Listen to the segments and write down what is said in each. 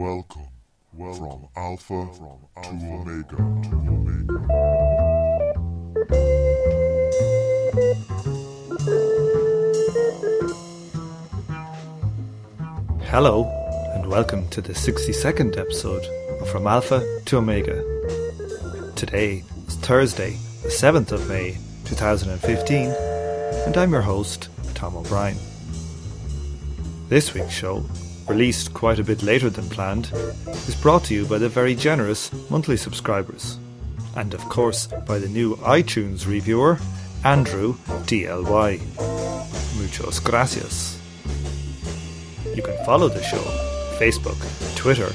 Welcome, welcome from Alpha, from Alpha to Omega to Omega. Hello, and welcome to the 62nd episode of From Alpha to Omega. Today is Thursday, the 7th of May 2015, and I'm your host, Tom O'Brien. This week's show, released quite a bit later than planned, is brought to you by the very generous monthly subscribers, and of course by the new iTunes reviewer, Andrew DLY. Muchos gracias. You can follow the show Facebook, Twitter,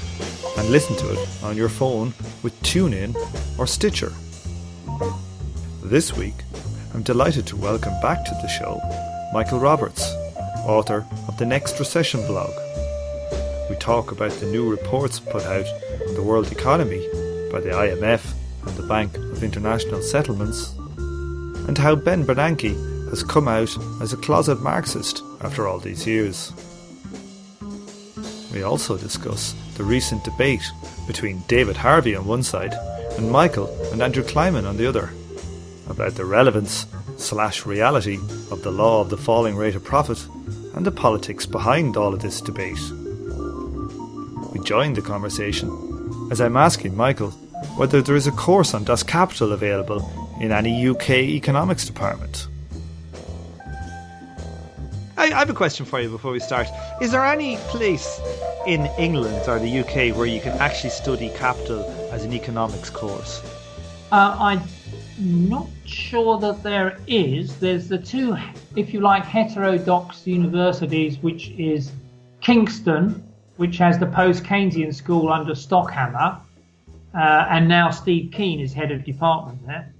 and listen to it on your phone with TuneIn or Stitcher. This week, I'm delighted to welcome back to the show Michael Roberts author of the Next Recession blog. We talk about the new reports put out on the world economy by the IMF and the Bank of International Settlements, and how Ben Bernanke has come out as a closet Marxist after all these years. We also discuss the recent debate between David Harvey on one side and Michael and Andrew Kliman on the other about the relevance slash reality of the law of the falling rate of profit and the politics behind all of this debate. We joined the conversation as I'm asking Michael whether there is a course on Das Kapital available in any UK economics department. I, I have a question for you before we start. Is there any place in England or the UK where you can actually study capital as an economics course? Uh, I'm not sure that there is. There's the two, if you like, heterodox universities, which is Kingston, which has the post Keynesian school under Stockhammer, uh, and now Steve Keen is head of department there.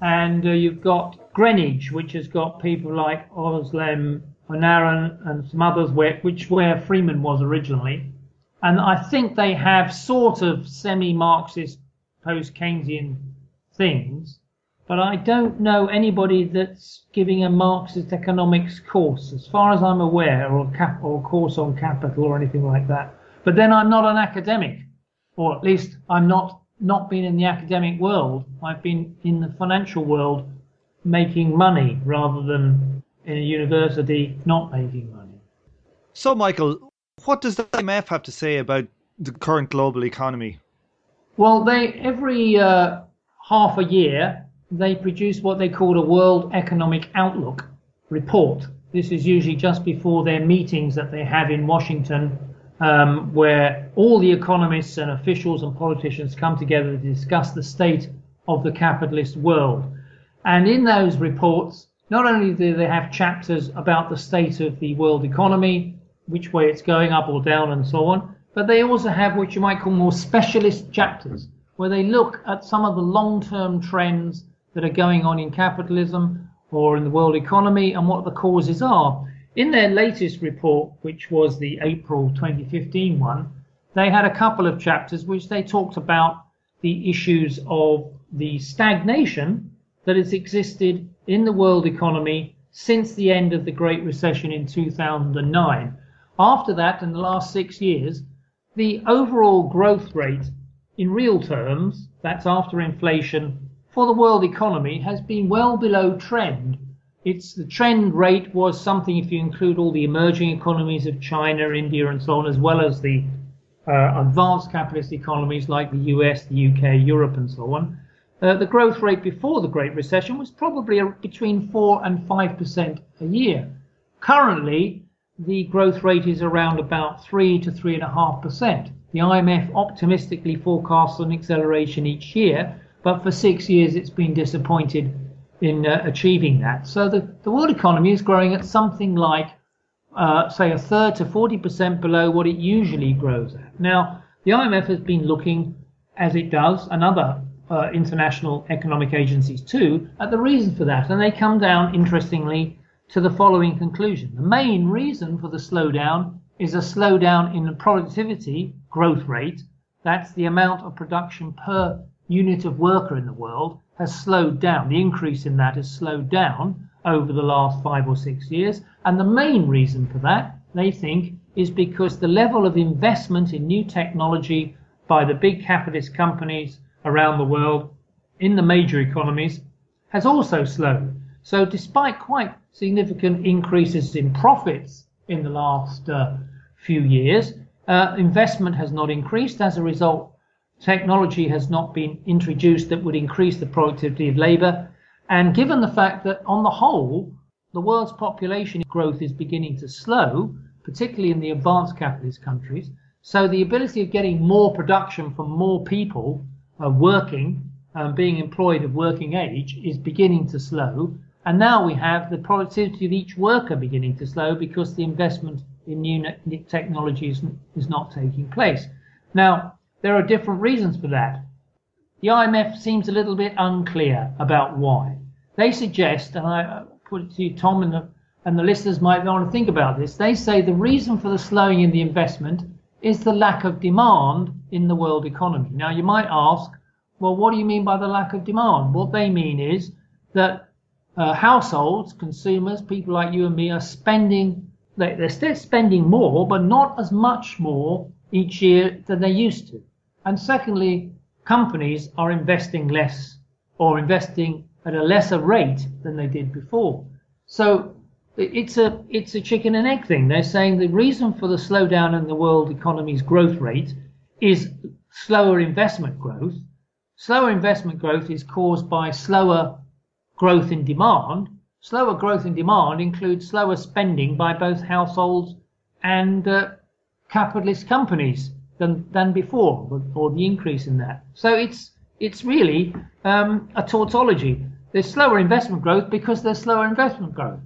And uh, you've got Greenwich, which has got people like Özlem Onaran and some others, where, which where Freeman was originally. And I think they have sort of semi-Marxist, post-Keynesian things but I don't know anybody that's giving a Marxist economics course, as far as I'm aware, or a, cap, or course on capital or anything like that. But then I'm not an academic, or at least I'm not not been in the academic world. I've been in the financial world, making money rather than in a university not making money. So, Michael, what does the IMF have to say about the current global economy? Well, they every uh, half a year they produce what they call a World Economic Outlook report. This is usually just before their meetings that they have in Washington, um, where all the economists and officials and politicians come together to discuss the state of the capitalist world. And in those reports, not only do they have chapters about the state of the world economy, which way it's going up or down, and so on, but they also have what you might call more specialist chapters, where they look at some of the long term trends that are going on in capitalism or in the world economy and what the causes are. In their latest report, which was the April 2015 one, they had a couple of chapters which they talked about the issues of the stagnation that has existed in the world economy since the end of the Great Recession in 2009. After that, in the last six years, the overall growth rate in real terms, that's after inflation for the world economy has been well below trend. It's the trend rate was something if you include all the emerging economies of China, India, and so on, as well as the uh, advanced capitalist economies like the US, the UK, Europe, and so on. Uh, the growth rate before the Great Recession was probably between 4 and 5% a year. Currently, the growth rate is around about 3 to 3.5%. The IMF optimistically forecasts an acceleration each year, but for six years it's been disappointed in uh, achieving that. So the, the world economy is growing at something like, uh, say, a third to 40% below what it usually grows at. Now, the IMF has been looking, as it does, and other uh, international economic agencies too, at the reason for that. And they come down, interestingly, to the following conclusion. The main reason for the slowdown is a slowdown in the productivity growth rate. That's the amount of production per unit of worker in the world has slowed down. The increase in that has slowed down over the last five or six years. And the main reason for that, they think, is because the level of investment in new technology by the big capitalist companies around the world in the major economies has also slowed. So despite quite significant increases in profits in the last uh, few years, uh, investment has not increased. As a result, technology has not been introduced that would increase the productivity of labor. And given the fact that on the whole, the world's population growth is beginning to slow, particularly in the advanced capitalist countries, so the ability of getting more production from more people uh, working, um, being employed of working age, is beginning to slow. And now we have the productivity of each worker beginning to slow because the investment in new technology is, is not taking place. Now, there are different reasons for that. The IMF seems a little bit unclear about why. They suggest, and I put it to you, Tom, and the, and the listeners might want to think about this. They say the reason for the slowing in the investment is the lack of demand in the world economy. Now, you might ask, well, what do you mean by the lack of demand? What they mean is that uh, households, consumers, people like you and me are spending, they're still spending more, but not as much more each year than they used to. And secondly, companies are investing less or investing at a lesser rate than they did before. So it's a it's a chicken and egg thing. They're saying the reason for the slowdown in the world economy's growth rate is slower investment growth. Slower investment growth is caused by slower growth in demand. Slower growth in demand includes slower spending by both households and uh, capitalist companies than than before, or the increase in that. So it's it's really um, a tautology. There's slower investment growth because there's slower investment growth.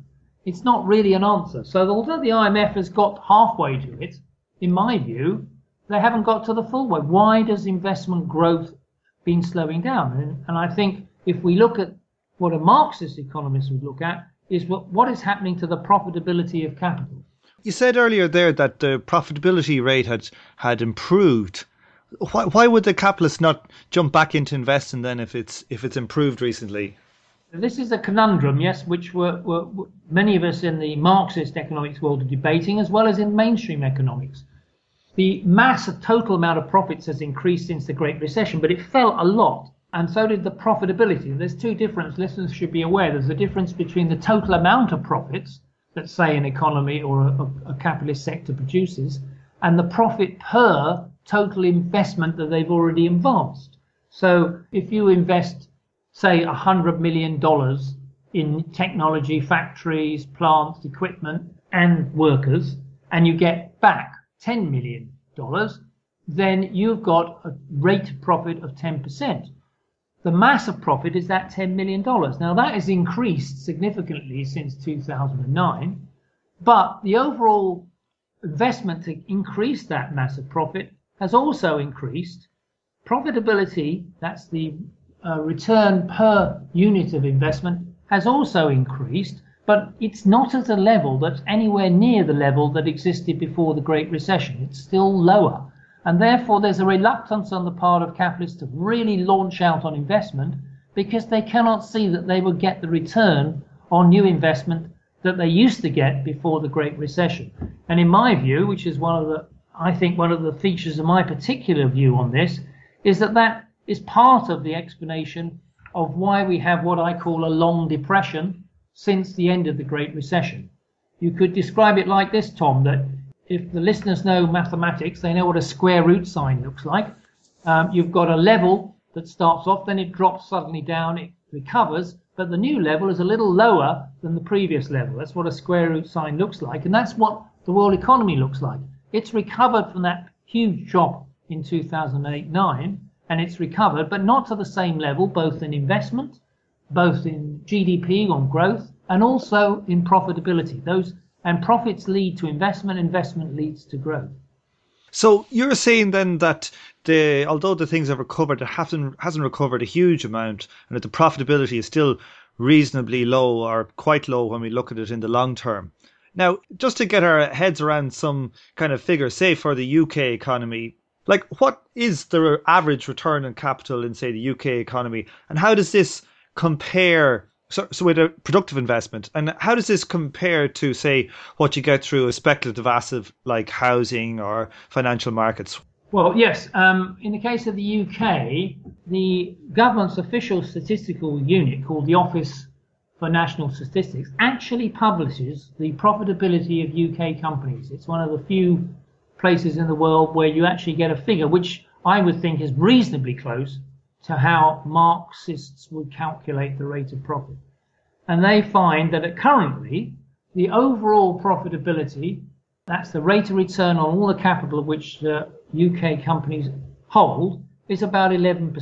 It's not really an answer. So although the IMF has got halfway to it, in my view, they haven't got to the full way. Why does investment growth been slowing down? And, and I think if we look at what a Marxist economist would look at is what, what is happening to the profitability of capital. You said earlier there that the profitability rate had had improved. Why, why would the capitalists not jump back into investing then if it's if it's improved recently? This is a conundrum, yes, which were, many of us in the Marxist economics world are debating, as well as in mainstream economics. The mass of total amount of profits has increased since the Great Recession, but it fell a lot, and so did the profitability. There's two differences. Listeners should be aware. There's a difference between the total amount of profits that, say, an economy or a, a capitalist sector produces, and the profit per total investment that they've already advanced. So if you invest, say, $100 million in technology, factories, plants, equipment, and workers, and you get back $10 million, then you've got a rate of profit of 10%. The mass of profit is that $10 million. Now that has increased significantly since 2009, but the overall investment to increase that mass of profit has also increased. Profitability, that's the uh, return per unit of investment, has also increased, but it's not at a level that's anywhere near the level that existed before the Great Recession. It's still lower. And therefore, there's a reluctance on the part of capitalists to really launch out on investment because they cannot see that they will get the return on new investment that they used to get before the Great Recession. And in my view, which is one of the, I think one of the features of my particular view on this, is that that is part of the explanation of why we have what I call a long depression since the end of the Great Recession. You could describe it like this, Tom, that if the listeners know mathematics, they know what a square root sign looks like. Um, you've got a level that starts off, then it drops suddenly down, it recovers, but the new level is a little lower than the previous level. That's what a square root sign looks like, and that's what the world economy looks like. It's recovered from that huge drop in 2008-9, and it's recovered, but not to the same level, both in investment, both in GDP on growth, and also in profitability. Those and profits lead to investment, investment leads to growth. So you're saying then that the although the things have recovered, it hasn't hasn't recovered a huge amount, and that the profitability is still reasonably low or quite low when we look at it in the long term. Now, just to get our heads around some kind of figure, say for the UK economy, like what is the average return on capital in say the UK economy, and how does this compare So, so with a productive investment, and how does this compare to, say, what you get through a speculative asset like housing or financial markets? Well, yes. Um, in the case of the UK, the government's official statistical unit called the Office for National Statistics actually publishes the profitability of UK companies. It's one of the few places in the world where you actually get a figure which I would think is reasonably close to how Marxists would calculate the rate of profit. And they find that currently the overall profitability, that's the rate of return on all the capital which the UK companies hold, is about 11%.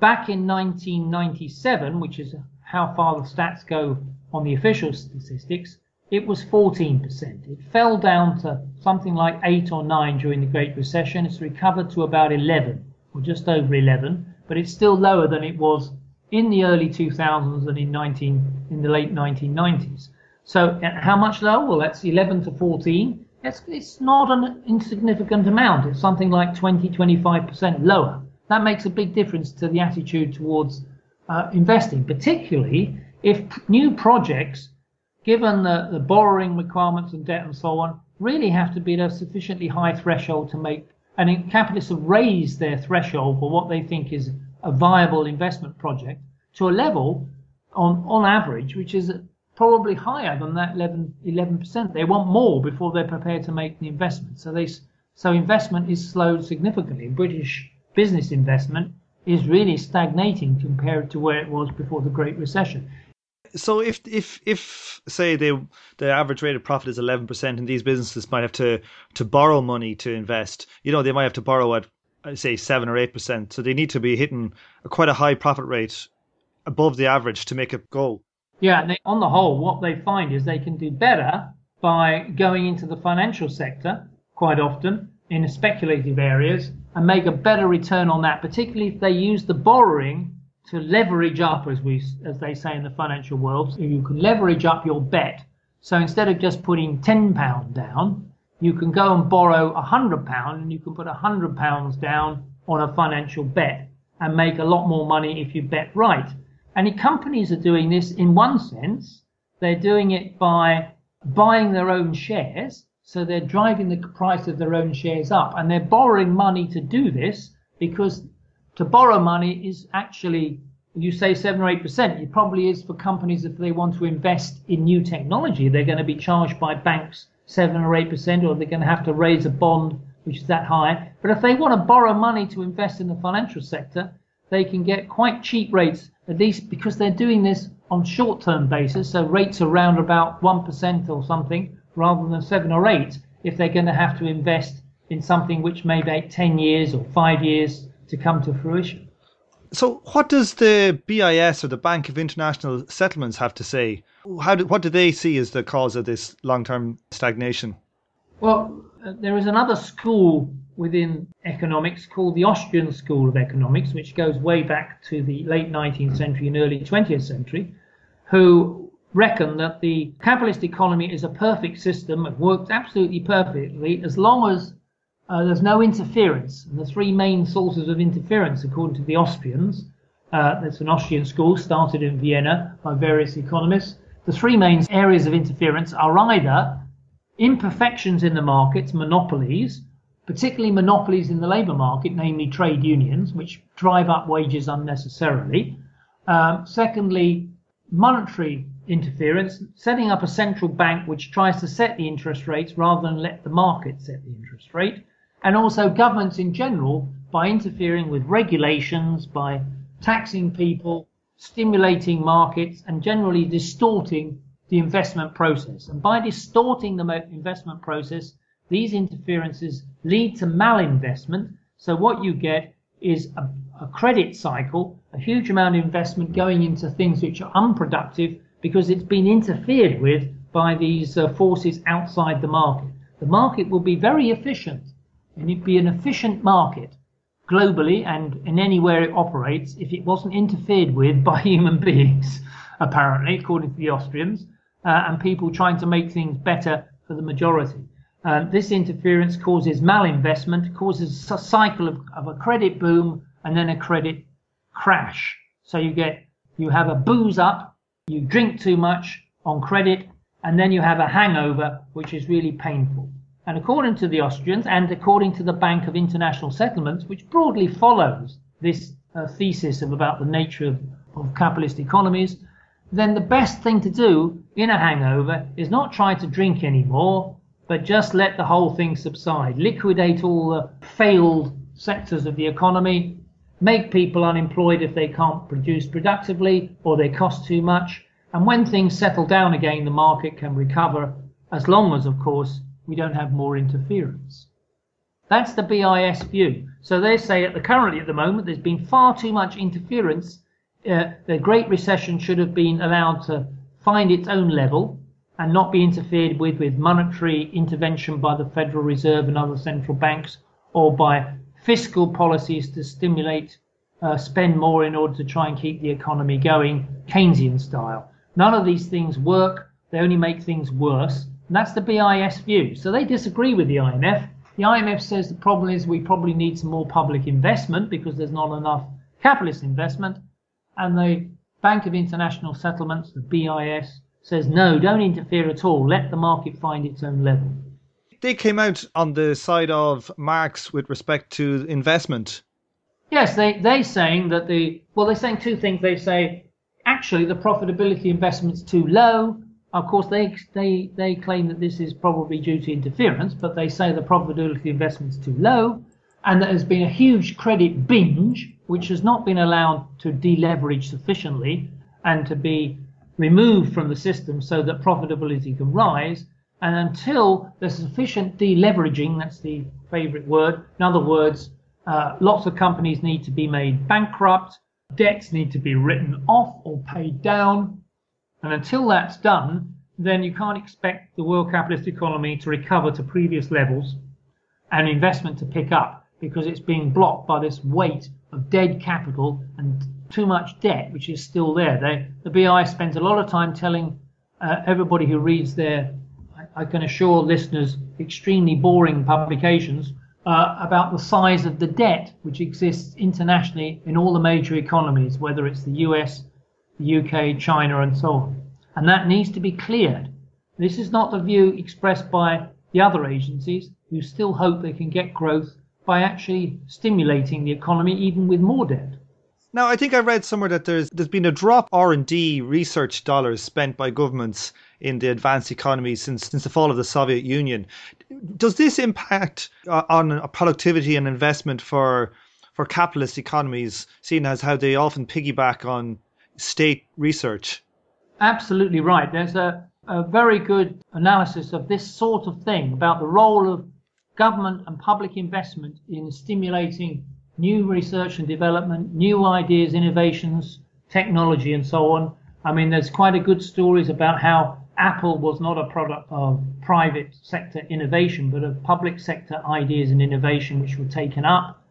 Back in 1997, which is how far the stats go on the official statistics, it was 14%. It fell down to something like 8 or 9 during the Great Recession. It's recovered to about 11, or just over 11, but it's still lower than it was in the early 2000s and in 19 in the late 1990s. So how much lower? Well, that's 11 to 14. It's, it's not an insignificant amount. It's something like 20, 25% lower. That makes a big difference to the attitude towards uh, investing, particularly if new projects, given the, the borrowing requirements and debt and so on, really have to be at a sufficiently high threshold to make, and capitalists have raised their threshold for what they think is a viable investment project to a level on, on average, which is probably higher than that 11, 11%. They want more before they're prepared to make the investment. So they, so investment is slowed significantly. British business investment is really stagnating compared to where it was before the Great Recession. So if if if say they the average rate of profit is eleven percent, and these businesses might have to to borrow money to invest, you know, they might have to borrow at say seven or eight percent. So they need to be hitting a, quite a high profit rate above the average to make it go. Yeah, they, on the whole, what they find is they can do better by going into the financial sector quite often in speculative areas and make a better return on that, particularly if they use the borrowing to leverage up, as we as they say in the financial world. You can leverage up your bet. So instead of just putting ten pound down, you can go and borrow a hundred pound, and you can put a hundred pounds down on a financial bet and make a lot more money if you bet right. And companies are doing this in one sense. They're doing it by buying their own shares so they're driving the price of their own shares up and they're borrowing money to do this because to borrow money is actually, you say seven or eight percent, it probably is for companies if they want to invest in new technology, they're going to be charged by banks seven or eight percent or they're going to have to raise a bond which is that high. But if they want to borrow money to invest in the financial sector, they can get quite cheap rates, at least because they're doing this on short term basis. So rates around about 1% or something rather than seven or eight if they're going to have to invest in something which may take 10 years or five years to come to fruition. So, what does the BIS or the Bank of International Settlements have to say? How do, what do they see as the cause of this long term stagnation? Well, uh, there is another school within economics called the Austrian School of Economics, which goes way back to the late 19th century and early 20th century, who reckon that the capitalist economy is a perfect system. It works absolutely perfectly as long as uh, there's no interference. And the three main sources of interference, according to the Austrians, uh, that's an Austrian school started in Vienna by various economists. The three main areas of interference are either imperfections in the markets, monopolies, particularly monopolies in the labour market, namely trade unions, which drive up wages unnecessarily. Um, secondly, monetary interference, setting up a central bank which tries to set the interest rates rather than let the market set the interest rate, and also governments in general by interfering with regulations, by taxing people, stimulating markets, and generally distorting the investment process. And by distorting the investment process, these interferences lead to malinvestment. So what you get is a, a credit cycle, a huge amount of investment going into things which are unproductive because it's been interfered with by these uh, forces outside the market. The market will be very efficient, and it'd be an efficient market globally and in anywhere it operates if it wasn't interfered with by human beings, apparently, according to the Austrians, uh, and people trying to make things better for the majority. Uh, this interference causes malinvestment, causes a cycle of, of a credit boom and then a credit crash. So you get You have a booze up, you drink too much on credit, and then you have a hangover, which is really painful. And according to the Austrians, and according to the Bank of International Settlements, which broadly follows this uh, thesis of about the nature of, of capitalist economies, then the best thing to do in a hangover is not try to drink anymore, but just let the whole thing subside. Liquidate all the failed sectors of the economy, make people unemployed if they can't produce productively or they cost too much. And when things settle down again, the market can recover, as long as, of course, we don't have more interference. That's the BIS view. So they say at the currently at the moment there's been far too much interference uh, the Great Recession should have been allowed to find its own level and not be interfered with with monetary intervention by the Federal Reserve and other central banks or by fiscal policies to stimulate uh, spend more in order to try and keep the economy going Keynesian style. None of these things work. They only make things worse. And that's the BIS view. So they disagree with the IMF. The IMF says the problem is we probably need some more public investment because there's not enough capitalist investment and the Bank of International Settlements, the BIS, says no, don't interfere at all. Let the market find its own level. They came out on the side of Marx with respect to investment. Yes, they they saying that the well, they're saying two things. They say actually the profitability investment's too low. Of course, they they they claim that this is probably due to interference, but they say the profitability investment's too low, and that there's been a huge credit binge which has not been allowed to deleverage sufficiently and to be removed from the system so that profitability can rise. And until there's sufficient deleveraging, that's the favorite word. In other words, uh, lots of companies need to be made bankrupt, debts need to be written off or paid down. And until that's done, then you can't expect the world capitalist economy to recover to previous levels and investment to pick up because it's being blocked by this weight of dead capital and too much debt, which is still there. They, the BI spends a lot of time telling uh, everybody who reads their, I, I, can assure listeners, extremely boring publications uh, about the size of the debt which exists internationally in all the major economies, whether it's the US, the UK, China, and so on. And that needs to be cleared. This is not the view expressed by the other agencies who still hope they can get growth by actually stimulating the economy even with more debt. Now, I think I read somewhere that there's there's been a drop R and D research dollars spent by governments in the advanced economies since since the fall of the Soviet Union. Does this impact uh, on productivity and investment for for capitalist economies, seen as how they often piggyback on state research? Absolutely right. There's a, a very good analysis of this sort of thing about the role of government and public investment in stimulating new research and development, new ideas, innovations, technology, and so on. I mean, there's quite a good stories about how Apple was not a product of private sector innovation, but of public sector ideas and innovation which were taken up.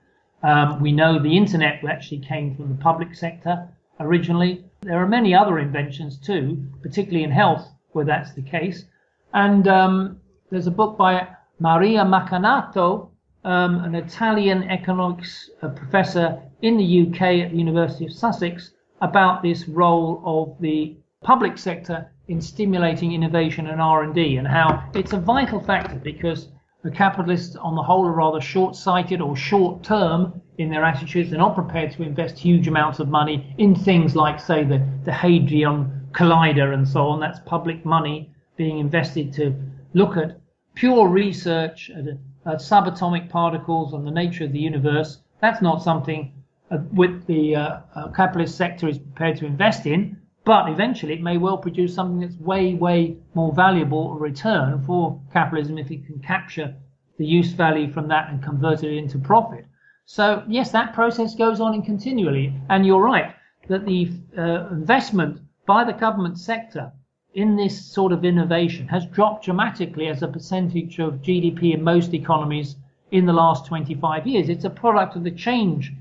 Um, we know the internet actually came from the public sector originally. There are many other inventions too, particularly in health, where that's the case. And um, there's a book by Maria Mazzucato, um, an Italian economics uh, professor in the UK at the University of Sussex, about this role of the public sector in stimulating innovation and R&D and how it's a vital factor because the capitalists on the whole are rather short-sighted or short-term in their attitudes. They're not prepared to invest huge amounts of money in things like, say, the, the Hadron Collider and so on. That's public money being invested to look at pure research at, at subatomic particles and the nature of the universe, that's not something uh, with the uh, uh, capitalist sector is prepared to invest in. But eventually, it may well produce something that's way, way more valuable a return for capitalism if it can capture the use value from that and convert it into profit. So yes, that process goes on and continually. And you're right that the uh, investment by the government sector in this sort of innovation has dropped dramatically as a percentage of GDP in most economies in the last 25 years. It's a product of the change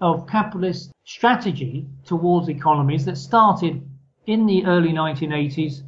of capitalist strategy towards economies that started in the early 1980s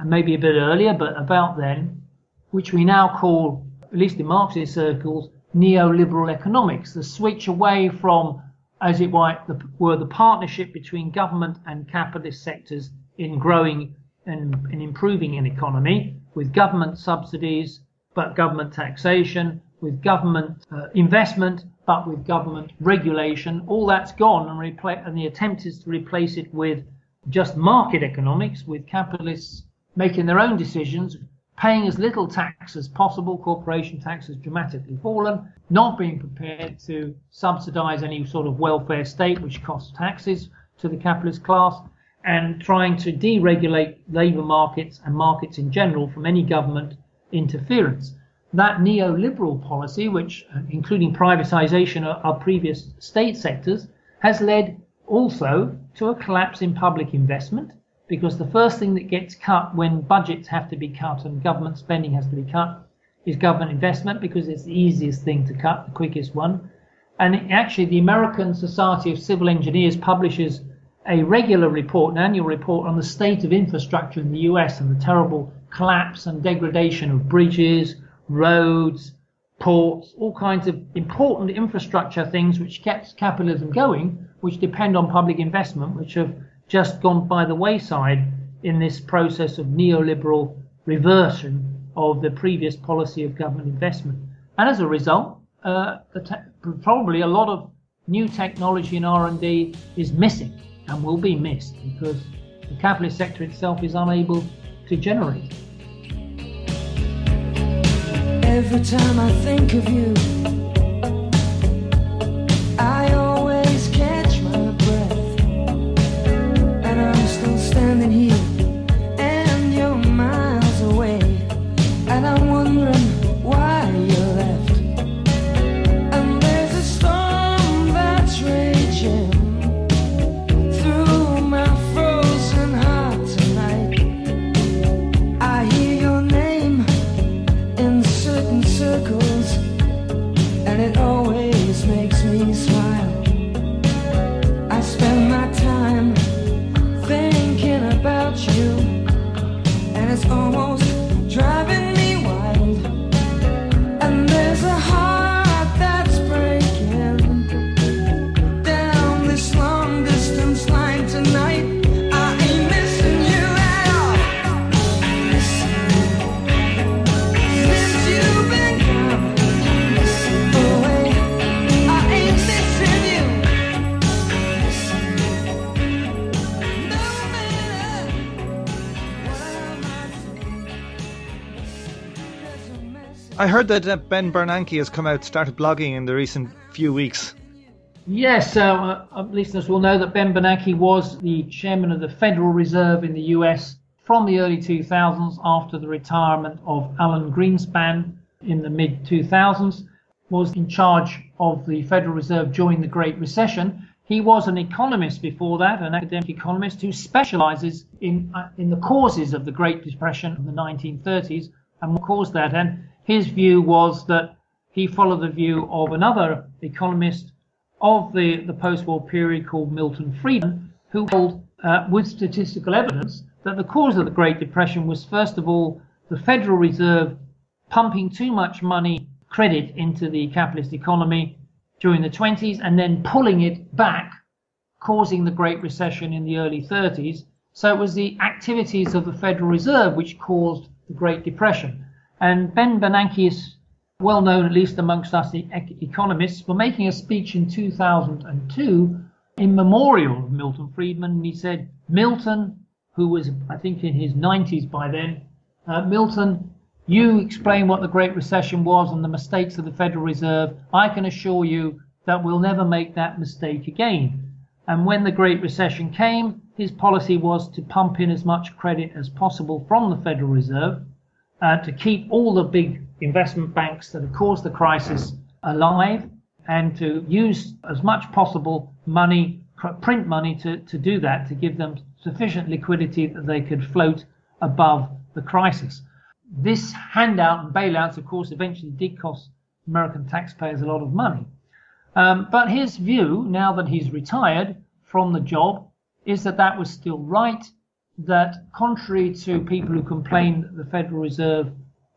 and maybe a bit earlier, but about then, which we now call, at least in Marxist circles, neoliberal economics, the switch away from as it were the partnership between government and capitalist sectors in growing and, and improving an economy with government subsidies but government taxation, with government uh, investment but with government regulation. All that's gone, and, and the attempt is to replace it with just market economics, with capitalists making their own decisions, paying as little tax as possible. Corporation tax has dramatically fallen, not being prepared to subsidize any sort of welfare state which costs taxes to the capitalist class, and trying to deregulate labor markets and markets in general from any government interference. That neoliberal policy, which uh, including privatization of previous state sectors, has led also to a collapse in public investment because the first thing that gets cut when budgets have to be cut and government spending has to be cut is government investment because it's the easiest thing to cut, the quickest one. And actually, the American Society of Civil Engineers publishes a regular report, an annual report on the state of infrastructure in the US and the terrible collapse and degradation of bridges, roads, ports, all kinds of important infrastructure things which kept capitalism going, which depend on public investment, which have just gone by the wayside in this process of neoliberal reversion of the previous policy of government investment. And as a result, uh, probably a lot of new technology in R&D is missing and will be missed because the capitalist sector itself is unable to generate. Every time I think of you, heard that uh, Ben Bernanke has come out, started blogging in the recent few weeks. Yes, uh, uh, listeners will know that Ben Bernanke was the chairman of the Federal Reserve in the US from the early 2000s after the retirement of Alan Greenspan in the mid 2000s, was in charge of the Federal Reserve during the Great Recession. He was an economist before that, an academic economist who specializes in, uh, in the causes of the Great Depression of the 1930s and what caused that. And his view was that he followed the view of another economist of the, the post-war period called Milton Friedman, who held uh, with statistical evidence that the cause of the Great Depression was first of all the Federal Reserve pumping too much money, credit into the capitalist economy during the 20s and then pulling it back, causing the Great Recession in the early 30s. So it was the activities of the Federal Reserve which caused the Great Depression. And Ben Bernanke is well known, at least amongst us economists, for making a speech in 2002 in memorial of Milton Friedman. And he said, Milton, who was, I think, in his 90s by then, uh, Milton, you explain what the Great Recession was and the mistakes of the Federal Reserve. I can assure you that we'll never make that mistake again. And when the Great Recession came, his policy was to pump in as much credit as possible from the Federal Reserve uh, to keep all the big investment banks that have caused the crisis alive and to use as much possible money, print money to, to do that, to give them sufficient liquidity that they could float above the crisis. This handout and bailouts, of course, eventually did cost American taxpayers a lot of money. Um, but his view, now that he's retired from the job, is that that was still right that contrary to people who complain that the Federal Reserve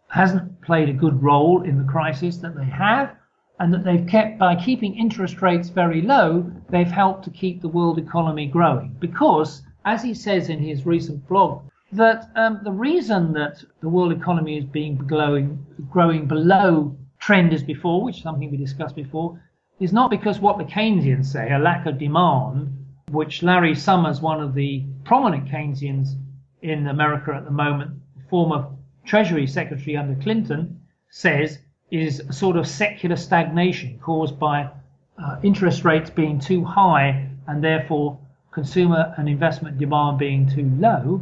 hasn't played a good role in the crisis, that they have, and that they've kept by keeping interest rates very low, they've helped to keep the world economy growing. Because, as he says in his recent blog, that um, the reason that the world economy is being growing, growing below trend as before, which is something we discussed before, is not because what the Keynesians say, a lack of demand, which Larry Summers, one of the prominent Keynesians in America at the moment, former Treasury Secretary under Clinton, says is a sort of secular stagnation caused by uh, interest rates being too high and therefore consumer and investment demand being too low.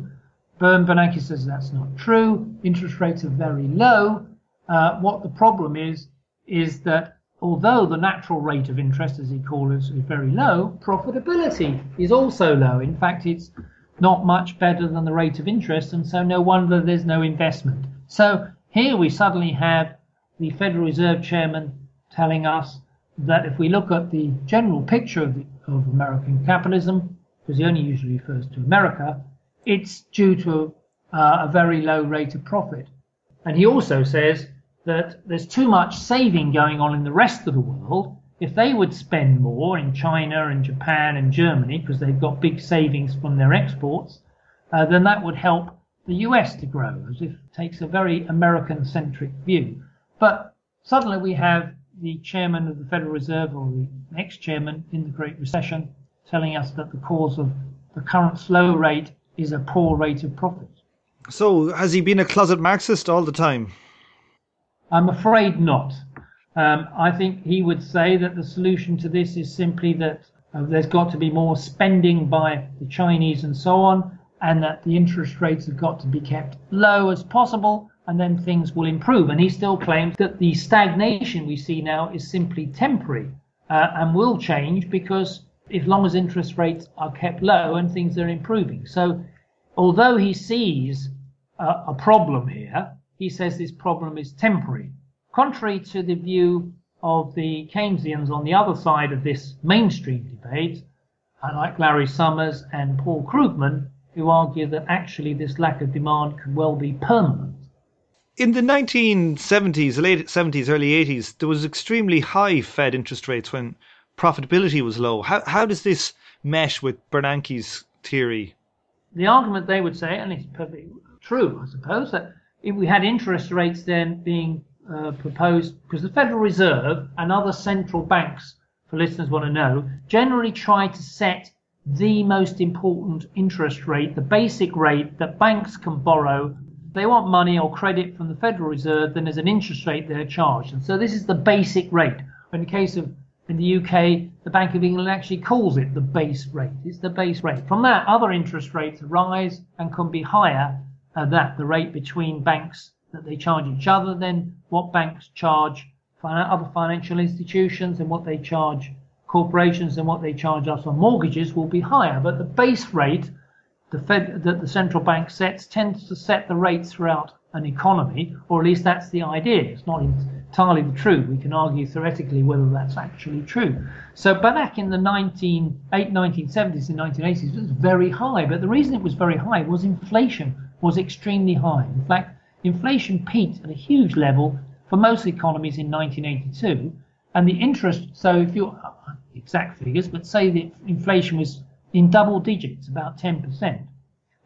Bern Bernanke says that's not true. Interest rates are very low. Uh, what the problem is, is that although the natural rate of interest, as he calls it, is very low, profitability is also low. In fact, it's not much better than the rate of interest, and so no wonder there's no investment. So here we suddenly have the Federal Reserve Chairman telling us that if we look at the general picture of, the, of American capitalism, because he only usually refers to America, it's due to uh, a very low rate of profit. And he also says that there's too much saving going on in the rest of the world. If they would spend more in China and Japan and Germany, because they've got big savings from their exports, uh, then that would help the US to grow, as if it takes a very American centric view. But suddenly we have the chairman of the Federal Reserve or the ex chairman in the Great Recession telling us that the cause of the current slow rate is a poor rate of profit. So, has he been a closet Marxist all the time? I'm afraid not. Um, I think he would say that the solution to this is simply that uh, there's got to be more spending by the Chinese and so on, and that the interest rates have got to be kept low as possible, and then things will improve. And he still claims that the stagnation we see now is simply temporary uh, and will change because as long as interest rates are kept low and things are improving. So, although he sees uh, a problem here, he says this problem is temporary. Contrary to the view of the Keynesians on the other side of this mainstream debate, like Larry Summers and Paul Krugman, who argue that actually this lack of demand could well be permanent. In the 1970s, late 70s, early 80s, there was extremely high Fed interest rates when profitability was low. How, how does this mesh with Bernanke's theory? The argument they would say, and it's perfectly true, I suppose, that if we had interest rates then being uh, proposed, because the Federal Reserve and other central banks, for listeners want to know, generally try to set the most important interest rate, the basic rate that banks can borrow. They want money or credit from the Federal Reserve, then there's an interest rate they're charged. And so this is the basic rate. In the case of in the UK, the Bank of England actually calls it the base rate. It's the base rate. From that, other interest rates rise and can be higher than that, the rate between banks that they charge each other, then what banks charge other financial institutions and what they charge corporations and what they charge us on mortgages will be higher. But the base rate the Fed, that the central bank sets tends to set the rates throughout an economy, or at least that's the idea. It's not entirely the truth. We can argue theoretically whether that's actually true. So back in the 19, 1970s and 1980s, it was very high. But the reason it was very high was inflation was extremely high. In fact, inflation peaked at a huge level for most economies in 1982. And the interest, so if you, uh, exact figures, but say that inflation was in double digits, about 10%.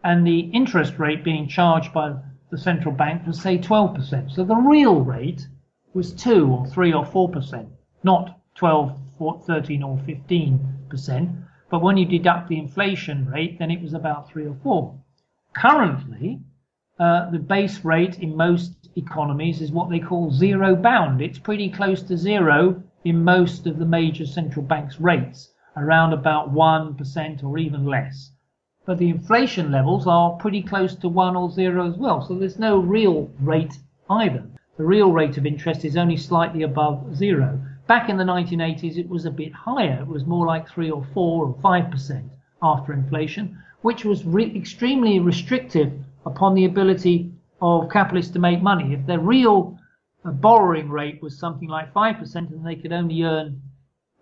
And the interest rate being charged by the central bank was say 12%. So the real rate was 2 or 3 or 4%, not 12, 13 or 15%. But when you deduct the inflation rate, then it was about 3 or 4. Currently, uh, the base rate in most economies is what they call zero bound. It's pretty close to zero in most of the major central banks' rates, around about 1% or even less but the inflation levels are pretty close to one or zero as well. So there's no real rate either. The real rate of interest is only slightly above zero. Back in the 1980s, it was a bit higher. It was more like three or four or five percent after inflation, which was re- extremely restrictive upon the ability of capitalists to make money. If their real uh, borrowing rate was something like five percent and they could only earn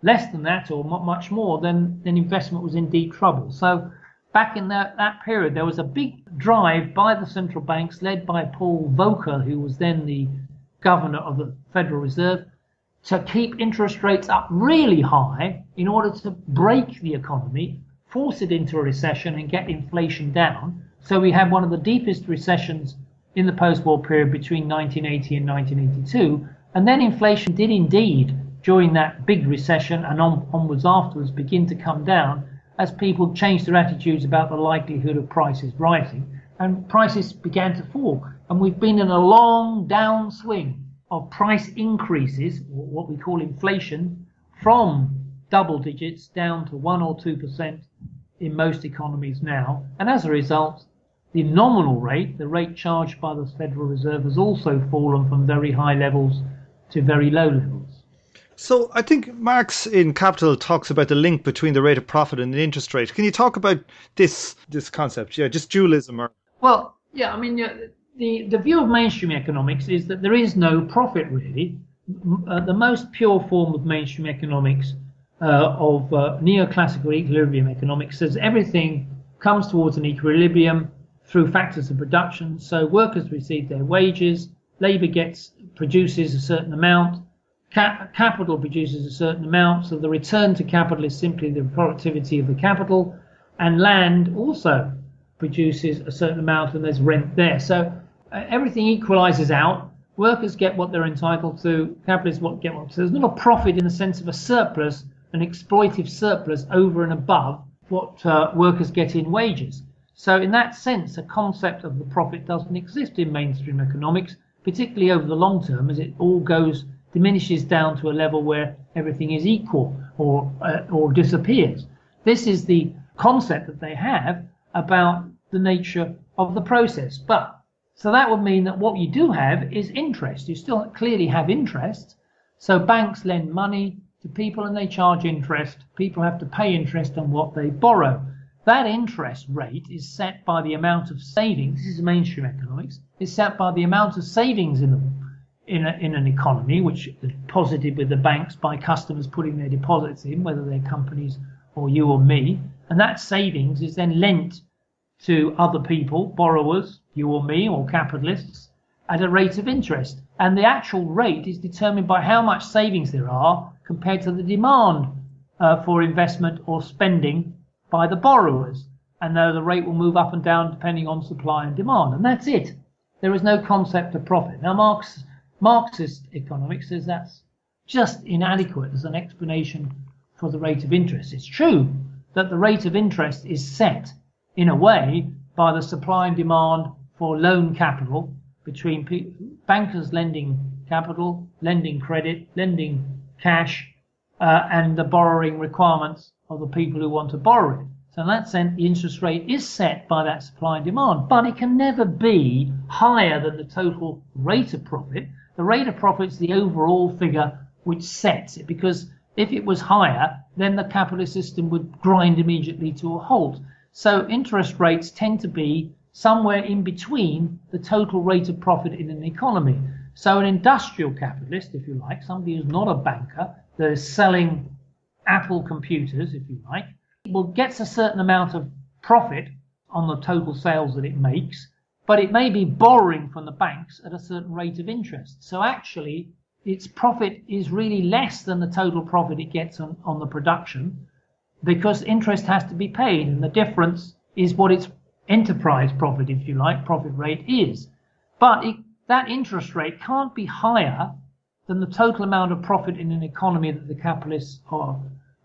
less than that or much more, then then investment was in deep trouble. So back in that, that period, there was a big drive by the central banks, led by Paul Volcker, who was then the governor of the Federal Reserve, to keep interest rates up really high in order to break the economy, force it into a recession, and get inflation down. So we had one of the deepest recessions in the post war period between 1980 and 1982. And then inflation did indeed, during that big recession and on, onwards afterwards, begin to come down as people changed their attitudes about the likelihood of prices rising. And prices began to fall. And we've been in a long downswing of price increases, what we call inflation, from double digits down to 1 or 2% in most economies now. And as a result, the nominal rate, the rate charged by the Federal Reserve, has also fallen from very high levels to very low levels. So I think Marx in Capital talks about the link between the rate of profit and the interest rate. Can you talk about this this concept? Yeah, just dualism or Well, yeah, I mean the the view of mainstream economics is that there is no profit really. Uh, the most pure form of mainstream economics uh, of uh, neoclassical equilibrium economics says everything comes towards an equilibrium through factors of production. So workers receive their wages, labor gets produces a certain amount, cap- capital produces a certain amount. So the return to capital is simply the productivity of the capital, and land also produces a certain amount, and there's rent there. So uh, everything equalizes out. Workers get what they're entitled to. Capitalists what get what. So there's not a profit in the sense of a surplus, an exploitive surplus over and above what uh, workers get in wages. So in that sense, a concept of the profit doesn't exist in mainstream economics, particularly over the long term, as it all goes diminishes down to a level where everything is equal or uh, or disappears. This is the concept that they have about the nature of the process. But so that would mean that what you do have is interest. You still clearly have interest. So banks lend money to people and they charge interest. People have to pay interest on what they borrow. That interest rate is set by the amount of savings. This is mainstream economics. It's set by the amount of savings in the in, a, in an economy, which is deposited with the banks by customers putting their deposits in, whether they're companies or you or me, and that savings is then lent to other people, borrowers, you or me, or capitalists, at a rate of interest. And the actual rate is determined by how much savings there are compared to the demand uh, for investment or spending by the borrowers. And though the rate will move up and down depending on supply and demand. And that's it. There is no concept of profit. Now, Marx, Marxist economics says that's just inadequate as an explanation for the rate of interest. It's true that the rate of interest is set in a way by the supply and demand for loan capital between bankers lending capital, lending credit, lending cash, uh, and the borrowing requirements of the people who want to borrow it. So in that sense, the interest rate is set by that supply and demand, but it can never be higher than the total rate of profit. The rate of profit is the overall figure which sets it, because if it was higher, then the capitalist system would grind immediately to a halt. So interest rates tend to be somewhere in between the total rate of profit in an economy. So an industrial capitalist, if you like, somebody who's not a banker, that is selling Apple computers, if you like, will gets a certain amount of profit on the total sales that it makes, but it may be borrowing from the banks at a certain rate of interest. So actually, its profit is really less than the total profit it gets on, on the production because interest has to be paid, and the difference is what its enterprise profit, if you like, profit rate is. But it, that interest rate can't be higher than the total amount of profit in an economy that the capitalists are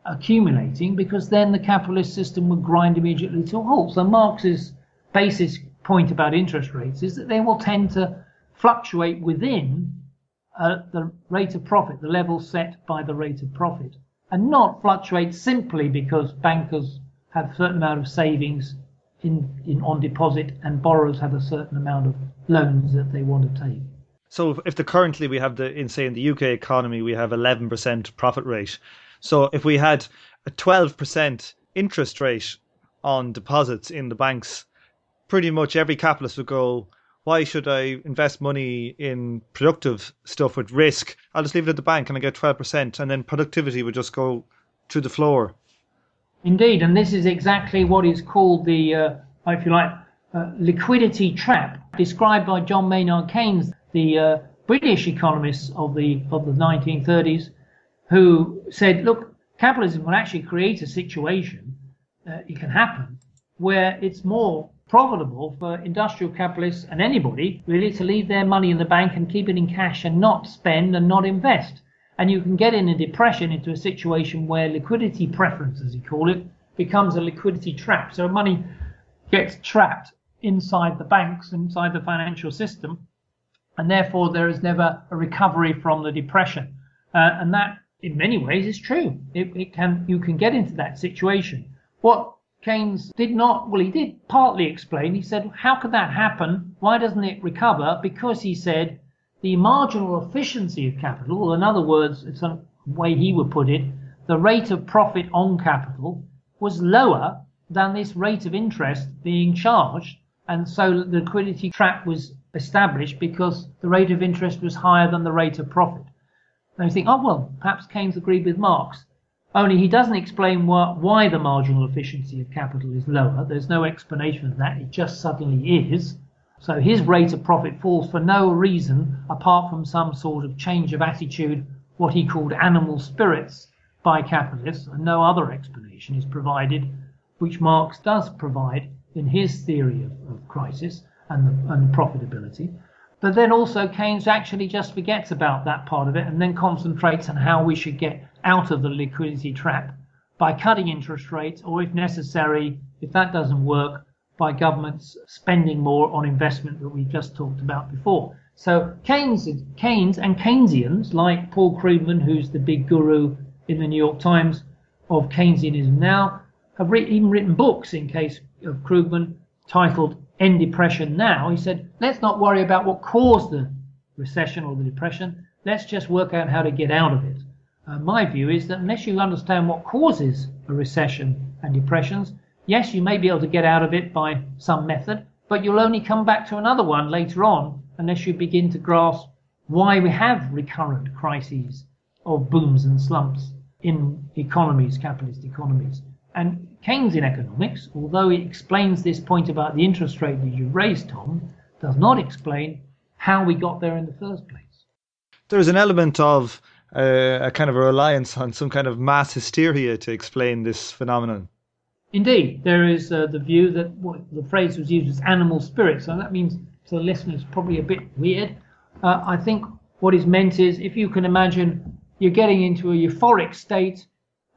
accumulating, because then the capitalist system would grind immediately to a halt. So Marx's basis point about interest rates is that they will tend to fluctuate within uh, the rate of profit, the level set by the rate of profit and not fluctuate simply because bankers have a certain amount of savings in, in on deposit and borrowers have a certain amount of loans that they want to take. So if the currently we have the in say in the UK economy we have 11% profit rate. So if we had a 12% interest rate on deposits in the banks, pretty much every capitalist would go, why should I invest money in productive stuff with risk? I'll just leave it at the bank and I get 12%, and then productivity would just go to the floor. Indeed, and this is exactly what is called the, uh, if you like, uh, liquidity trap, described by John Maynard Keynes, the uh, British economist of the of the 1930s, who said, look, capitalism will actually create a situation, uh, it can happen, where it's more profitable for industrial capitalists and anybody really to leave their money in the bank and keep it in cash and not spend and not invest. And you can get in a depression into a situation where liquidity preference, as you call it, becomes a liquidity trap. So money gets trapped inside the banks, inside the financial system, and therefore there is never a recovery from the depression. Uh, and that, in many ways, is true. It, it can you can get into that situation. What Keynes did not, well, he did partly explain. He said, how could that happen? Why doesn't it recover? Because he said the marginal efficiency of capital, in other words, it's a way he would put it, the rate of profit on capital was lower than this rate of interest being charged. And so the liquidity trap was established because the rate of interest was higher than the rate of profit. And you think, oh, well, perhaps Keynes agreed with Marx. Only he doesn't explain why the marginal efficiency of capital is lower. There's no explanation of that. It just suddenly is. So his rate of profit falls for no reason apart from some sort of change of attitude, what he called animal spirits by capitalists, and no other explanation is provided, which Marx does provide in his theory of, of crisis and, the, and profitability. But then also Keynes actually just forgets about that part of it and then concentrates on how we should get out of the liquidity trap by cutting interest rates, or if necessary, if that doesn't work, by governments spending more on investment that we just talked about before. So Keynes, Keynes and Keynesians like Paul Krugman, who's the big guru in the New York Times of Keynesianism now, have re- even written books in case of Krugman titled End Depression Now. He said, let's not worry about what caused the recession or the depression. Let's just work out how to get out of it. Uh, my view is that unless you understand what causes a recession and depressions, yes, you may be able to get out of it by some method, but you'll only come back to another one later on unless you begin to grasp why we have recurrent crises of booms and slumps in economies, capitalist economies. And Keynesian economics, although it explains this point about the interest rate that you raised, Tom, does not explain how we got there in the first place. There's an element of uh, a kind of a reliance on some kind of mass hysteria to explain this phenomenon. Indeed, there is uh, the view that the phrase was used as animal spirit, so that means to the listener listeners probably a bit weird. Uh, I think what is meant is if you can imagine you're getting into a euphoric state,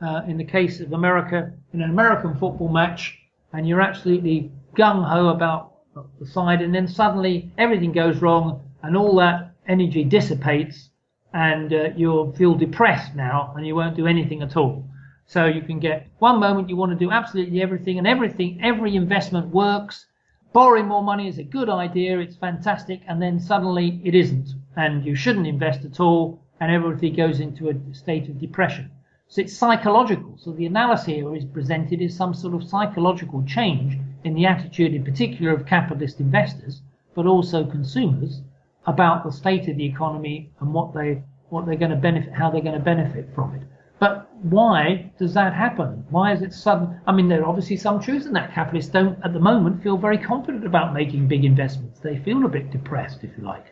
uh, in the case of America, in an American football match, and you're absolutely gung ho about the side, and then suddenly everything goes wrong, and all that energy dissipates, and uh, you'll feel depressed now and you won't do anything at all. So you can get one moment you want to do absolutely everything and everything, every investment works. Borrowing more money is a good idea, it's fantastic, and then suddenly it isn't, and you shouldn't invest at all, and everything goes into a state of depression. So it's psychological. So the analysis here is presented as some sort of psychological change in the attitude, in particular, of capitalist investors, but also consumers, about the state of the economy and what they what they're going to benefit, how they're going to benefit from it. But why does that happen? Why is it sudden? I mean, there are obviously some truths in that. Capitalists don't, at the moment, feel very confident about making big investments. They feel a bit depressed, if you like.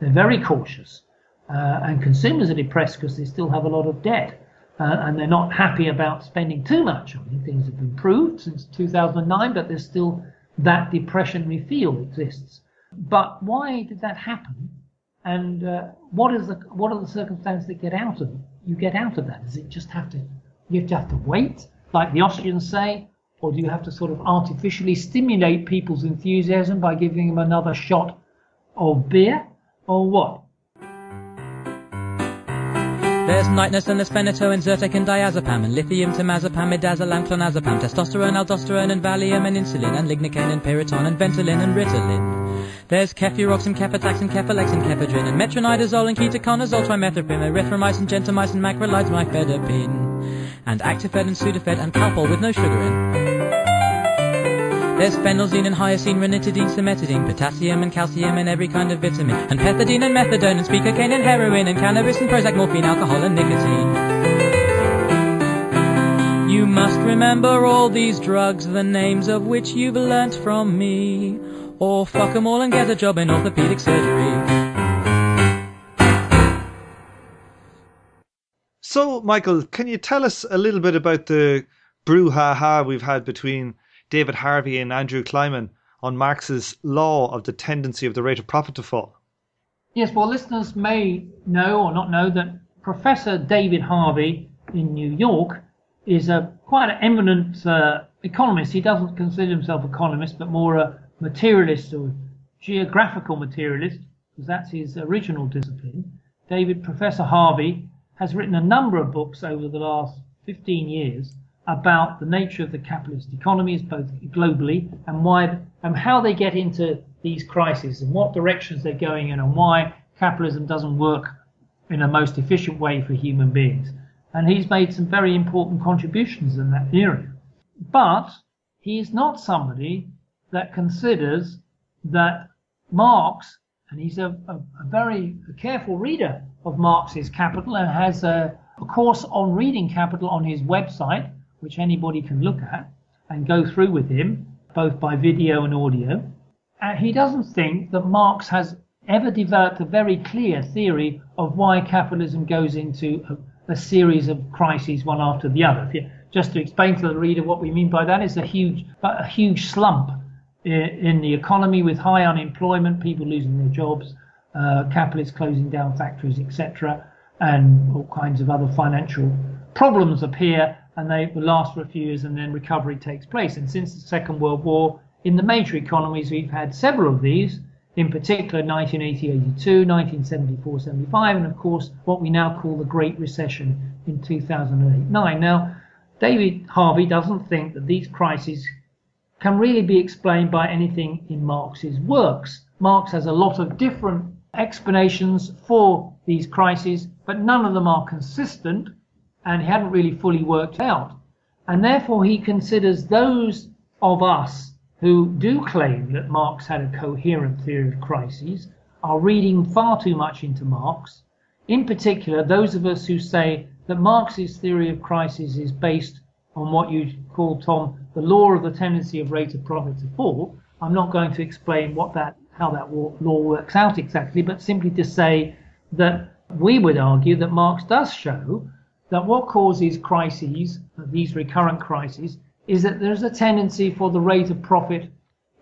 They're very cautious. Uh, and consumers are depressed because they still have a lot of debt. Uh, and they're not happy about spending too much. I mean, things have improved since 2009, but there's still that depressionary feel exists. But why did that happen? And uh, what is the what are the circumstances that get out of you get out of that? Does it just have to you have to have to wait, like the Austrians say, or do you have to sort of artificially stimulate people's enthusiasm by giving them another shot of beer, or what? There's nightness and there's phenytoin and Zyrtec and diazepam and lithium, temazepam, midazolam, clonazepam, testosterone, aldosterone and Valium and insulin and lignocaine and Piriton and Ventolin and Ritalin. There's cefuroxime, cefotaxime, kefalex and kefedrin and metronidazole and ketoconazole, trimethoprim, erythromycin, gentamicin, macrolides, nifedipine and actifed and sudafed and calpol with no sugar in. There's phenelzine and hyoscine, ranitidine, cimetidine, potassium and calcium and every kind of vitamin, and pethidine and methadone, and speakercane and heroin, and cannabis and Prozac, morphine, alcohol and nicotine. You must remember all these drugs, the names of which you've learnt from me, or fuck 'em all and get a job in orthopedic surgery. So, Michael, can you tell us a little bit about the brouhaha we've had between David Harvey and Andrew Kliman on Marx's law of the tendency of the rate of profit to fall? Yes, well, listeners may know or not know that Professor David Harvey in New York is a quite an eminent uh, economist. He doesn't consider himself economist, but more a materialist or geographical materialist, because that's his original discipline. David Professor Harvey has written a number of books over the last 15 years about the nature of the capitalist economies, both globally and why and how they get into these crises and what directions they're going in and why capitalism doesn't work in a most efficient way for human beings. And he's made some very important contributions in that area. But he is not somebody that considers that Marx, and he's a, a, a very careful reader of Marx's Capital and has a, a course on reading Capital on his website, which anybody can look at and go through with him, both by video and audio. Uh, he doesn't think that Marx has ever developed a very clear theory of why capitalism goes into a, a series of crises one after the other. Just to explain to the reader what we mean by that is a huge, a huge slump in, in the economy with high unemployment, people losing their jobs, uh, capitalists closing down factories, etc., and all kinds of other financial problems appear, and they last for a few years, and then recovery takes place. And since the Second World War, in the major economies, we've had several of these, in particular 1980 82, 1974 75, and of course what we now call the Great Recession in 2008 9. Now, David Harvey doesn't think that these crises can really be explained by anything in Marx's works. Marx has a lot of different explanations for these crises, but none of them are consistent and he hadn't really fully worked out. And therefore, he considers those of us who do claim that Marx had a coherent theory of crises are reading far too much into Marx. In particular, those of us who say that Marx's theory of crises is based on what you call, Tom, the law of the tendency of rate of profit to fall. I'm not going to explain what that, how that law works out exactly, but simply to say that we would argue that Marx does show that what causes crises, these recurrent crises, is that there's a tendency for the rate of profit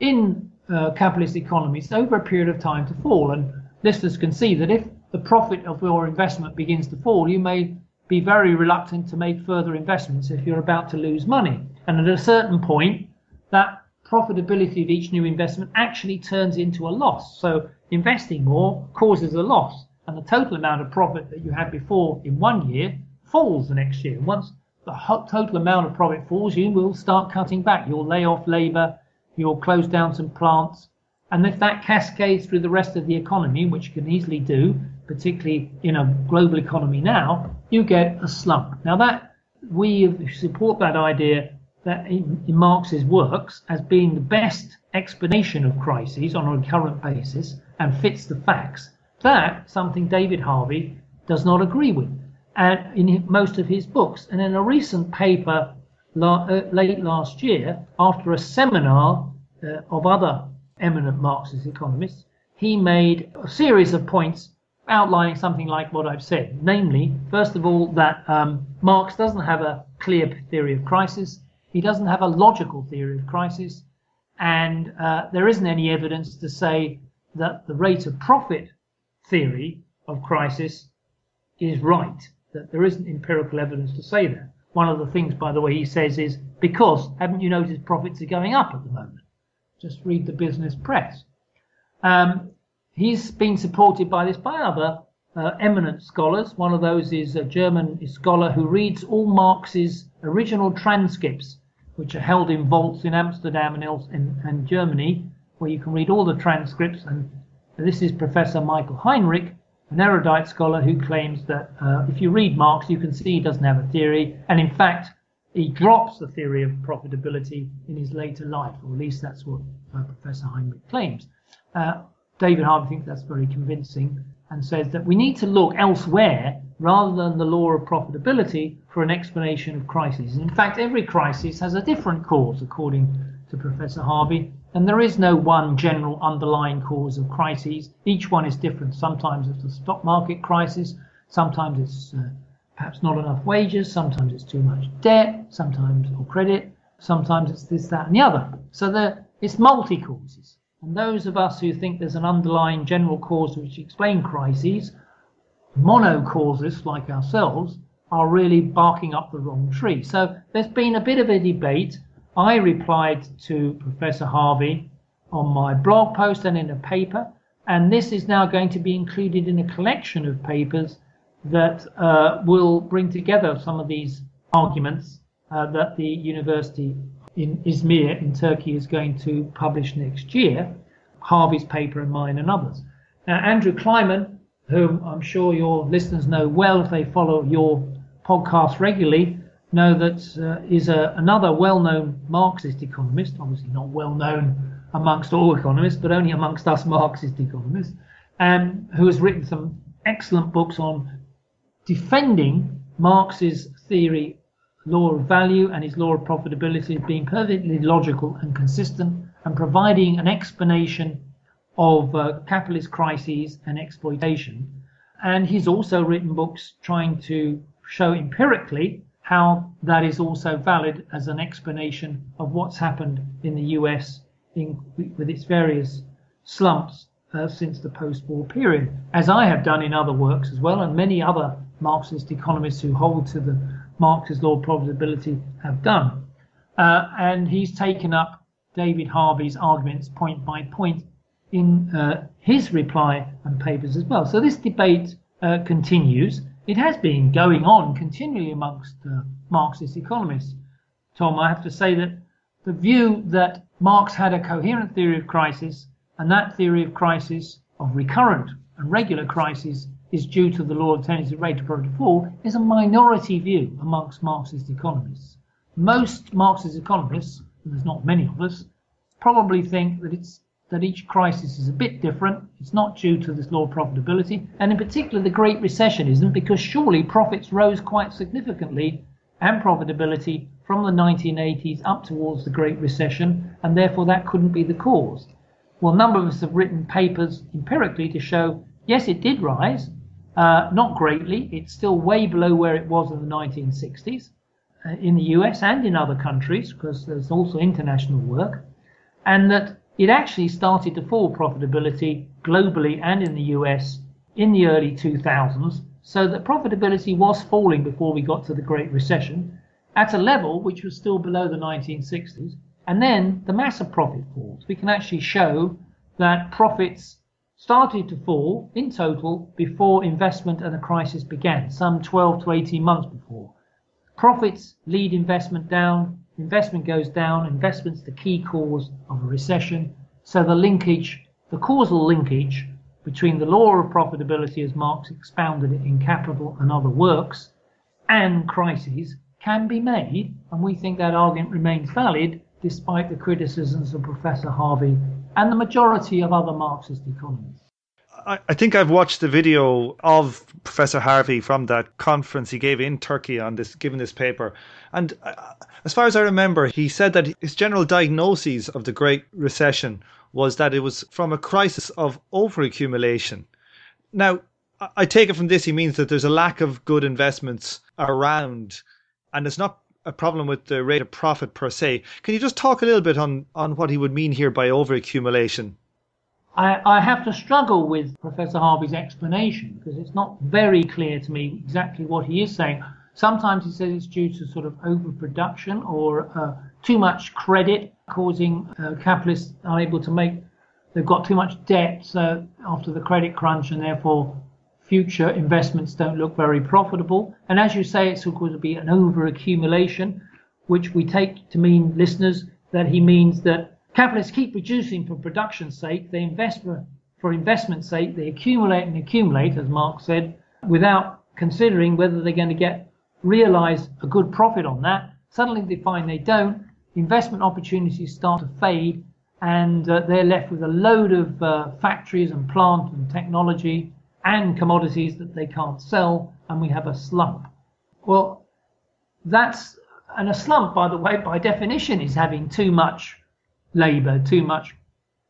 in uh, capitalist economies over a period of time to fall. And listeners can see that if the profit of your investment begins to fall, you may be very reluctant to make further investments if you're about to lose money. And at a certain point, that profitability of each new investment actually turns into a loss. So investing more causes a loss. And the total amount of profit that you had before in one year falls the next year. Once the total amount of profit falls, you will start cutting back. You'll lay off labour, you'll close down some plants. And if that cascades through the rest of the economy, which you can easily do, particularly in a global economy now, you get a slump. Now that we support that idea that in Marx's works as being the best explanation of crises on a recurrent basis and fits the facts. That something David Harvey does not agree with and in most of his books. And in a recent paper la- uh, late last year, after a seminar uh, of other eminent Marxist economists, he made a series of points outlining something like what I've said. Namely, first of all, that um, Marx doesn't have a clear theory of crisis, he doesn't have a logical theory of crisis, and uh, there isn't any evidence to say that the rate of profit theory of crisis is right that there isn't empirical evidence to say that. One of the things, by the way, he says is because haven't you noticed profits are going up at the moment? Just read the business press. Um, he's been supported by this by other uh, eminent scholars. One of those is a German scholar who reads all Marx's original transcripts, which are held in vaults in Amsterdam and, in, and Germany, where you can read all the transcripts. And this is Professor Michael Heinrich, an erudite scholar who claims that uh, if you read Marx, you can see he doesn't have a theory, and in fact, he drops the theory of profitability in his later life, or at least that's what uh, Professor Heinrich claims. Uh, David Harvey thinks that's very convincing and says that we need to look elsewhere rather than the law of profitability for an explanation of crises. In fact, every crisis has a different cause, according to Professor Harvey, and there is no one general underlying cause of crises. Each one is different. Sometimes it's a stock market crisis, sometimes it's uh, perhaps not enough wages, sometimes it's too much debt, sometimes or credit, sometimes it's this, that, and the other. So there, it's multi causes. And those of us who think there's an underlying general cause which explain crises, mono causes like ourselves, are really barking up the wrong tree. So there's been a bit of a debate. I replied to Professor Harvey on my blog post and in a paper, and this is now going to be included in a collection of papers that uh, will bring together some of these arguments uh, that the university in Izmir in Turkey is going to publish next year, Harvey's paper and mine and others. Now, Andrew Kliman, whom I'm sure your listeners know well if they follow your podcast regularly, know that uh, is a, another well-known Marxist economist, obviously not well-known amongst all economists, but only amongst us Marxist economists, um, who has written some excellent books on defending Marx's theory, law of value, and his law of profitability as being perfectly logical and consistent, and providing an explanation of uh, capitalist crises and exploitation. And he's also written books trying to show empirically how that is also valid as an explanation of what's happened in the US in, with its various slumps uh, since the post-war period, as I have done in other works as well, and many other Marxist economists who hold to the Marxist law of profitability have done. Uh, and he's taken up David Harvey's arguments point by point in uh, his reply and papers as well. So this debate uh, continues. It has been going on continually amongst Marxist economists. Tom, I have to say that the view that Marx had a coherent theory of crisis, and that theory of crisis, of recurrent and regular crisis, is due to the law of tendency rate of product fall, is a minority view amongst Marxist economists. Most Marxist economists, and there's not many of us, probably think that it's that each crisis is a bit different. It's not due to this law of profitability, and in particular the Great Recession isn't, because surely profits rose quite significantly and profitability from the 1980s up towards the Great Recession, and therefore that couldn't be the cause. Well, a number of us have written papers empirically to show yes, it did rise, uh, not greatly. It's still way below where it was in the 1960s uh, in the US and in other countries, because there's also international work, and that it actually started to fall profitability globally and in the US in the early 2000s, so that profitability was falling before we got to the Great Recession at a level which was still below the 1960s. And then the massive profit falls. We can actually show that profits started to fall in total before investment and the crisis began, some 12 to 18 months before. Profits lead investment down, investment goes down, investment's the key cause of a recession. So the linkage, the causal linkage between the law of profitability as Marx expounded it in Capital and other works and crises can be made, and we think that argument remains valid despite the criticisms of Professor Harvey and the majority of other Marxist economists. I think I've watched the video of Professor Harvey from that conference he gave in Turkey on this, given this paper. And uh, as far as I remember, he said that his general diagnosis of the Great Recession was that it was from a crisis of overaccumulation. Now, I take it from this he means that there's a lack of good investments around, and it's not a problem with the rate of profit per se. Can you just talk a little bit on, on what he would mean here by overaccumulation? I, I have to struggle with Professor Harvey's explanation because it's not very clear to me exactly what he is saying. Sometimes he says it's due to sort of overproduction or uh, too much credit causing uh, capitalists unable to make, they've got too much debt so after the credit crunch and therefore future investments don't look very profitable. And as you say, it's going to be an overaccumulation, which we take to mean, listeners, that he means that capitalists keep producing for production's sake, they invest for, for investment's sake, they accumulate and accumulate, as Marx said, without considering whether they're going to get realize a good profit on that. Suddenly they find they don't. Investment opportunities start to fade, and uh, they're left with a load of uh, factories and plant and technology and commodities that they can't sell, and we have a slump. Well, that's and a slump, by the way, by definition, is having too much labor, too much